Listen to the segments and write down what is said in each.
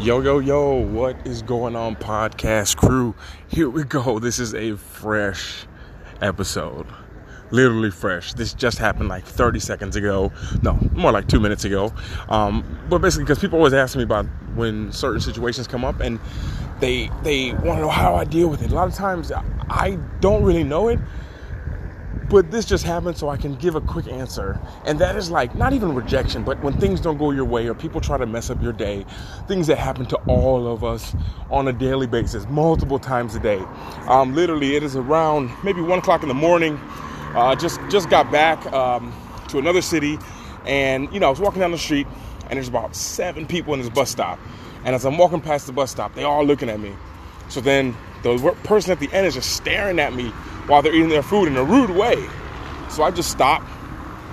Yo, yo, yo, what is going on, podcast crew? Here we go. This is a fresh episode. Literally fresh. This just happened like 30 seconds ago. No, more like two minutes ago. Um, but basically, because people always ask me about when certain situations come up and they they want to know how I deal with it. A lot of times I don't really know it but this just happened so I can give a quick answer. And that is like not even rejection, but when things don't go your way or people try to mess up your day, things that happen to all of us on a daily basis, multiple times a day. Um, literally, it is around maybe one o'clock in the morning. Uh, just just got back um, to another city, and you know I was walking down the street, and there's about seven people in this bus stop. And as I'm walking past the bus stop, they all looking at me. So then the person at the end is just staring at me while they're eating their food in a rude way. So I just stop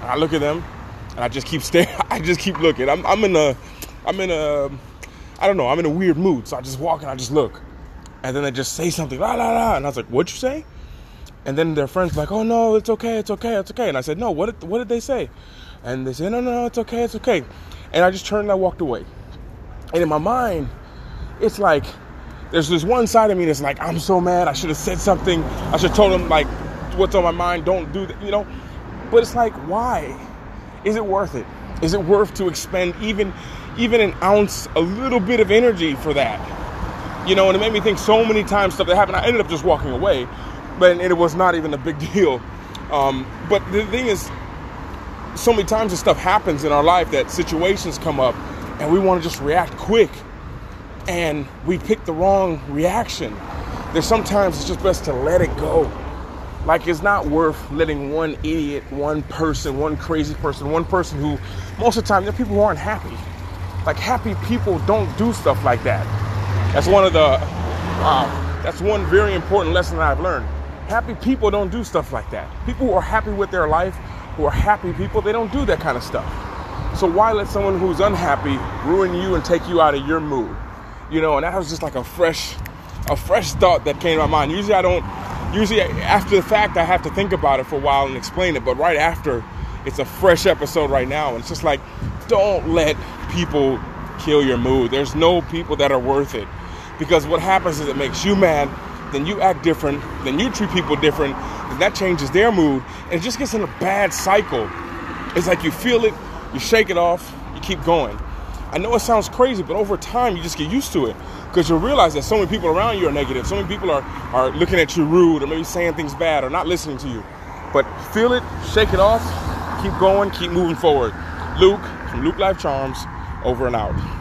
and I look at them and I just keep staring. I just keep looking. I'm, I'm in a, I'm in a, I don't know, I'm in a weird mood. So I just walk and I just look. And then they just say something, la la la. And I was like, what'd you say? And then their friends like, oh no, it's okay, it's okay, it's okay. And I said, no, what did, what did they say? And they said, no, no, no, it's okay, it's okay. And I just turned and I walked away. And in my mind, it's like, there's this one side of me that's like, I'm so mad. I should have said something. I should have told him like what's on my mind. Don't do that, you know. But it's like, why? Is it worth it? Is it worth to expend even even an ounce, a little bit of energy for that? You know, and it made me think so many times stuff that happened. I ended up just walking away, but it was not even a big deal. Um, but the thing is, so many times this stuff happens in our life that situations come up, and we want to just react quick and we pick the wrong reaction. There's sometimes it's just best to let it go. Like it's not worth letting one idiot, one person, one crazy person, one person who most of the time they're people who aren't happy. Like happy people don't do stuff like that. That's one of the that's one very important lesson that I've learned. Happy people don't do stuff like that. People who are happy with their life, who are happy people, they don't do that kind of stuff. So why let someone who's unhappy ruin you and take you out of your mood? You know, and that was just like a fresh, a fresh thought that came to my mind. Usually I don't, usually after the fact I have to think about it for a while and explain it, but right after, it's a fresh episode right now. And it's just like, don't let people kill your mood. There's no people that are worth it. Because what happens is it makes you mad, then you act different, then you treat people different, and that changes their mood, and it just gets in a bad cycle. It's like you feel it, you shake it off, you keep going. I know it sounds crazy, but over time you just get used to it because you'll realize that so many people around you are negative. So many people are, are looking at you rude or maybe saying things bad or not listening to you. But feel it, shake it off, keep going, keep moving forward. Luke from Luke Life Charms, over and out.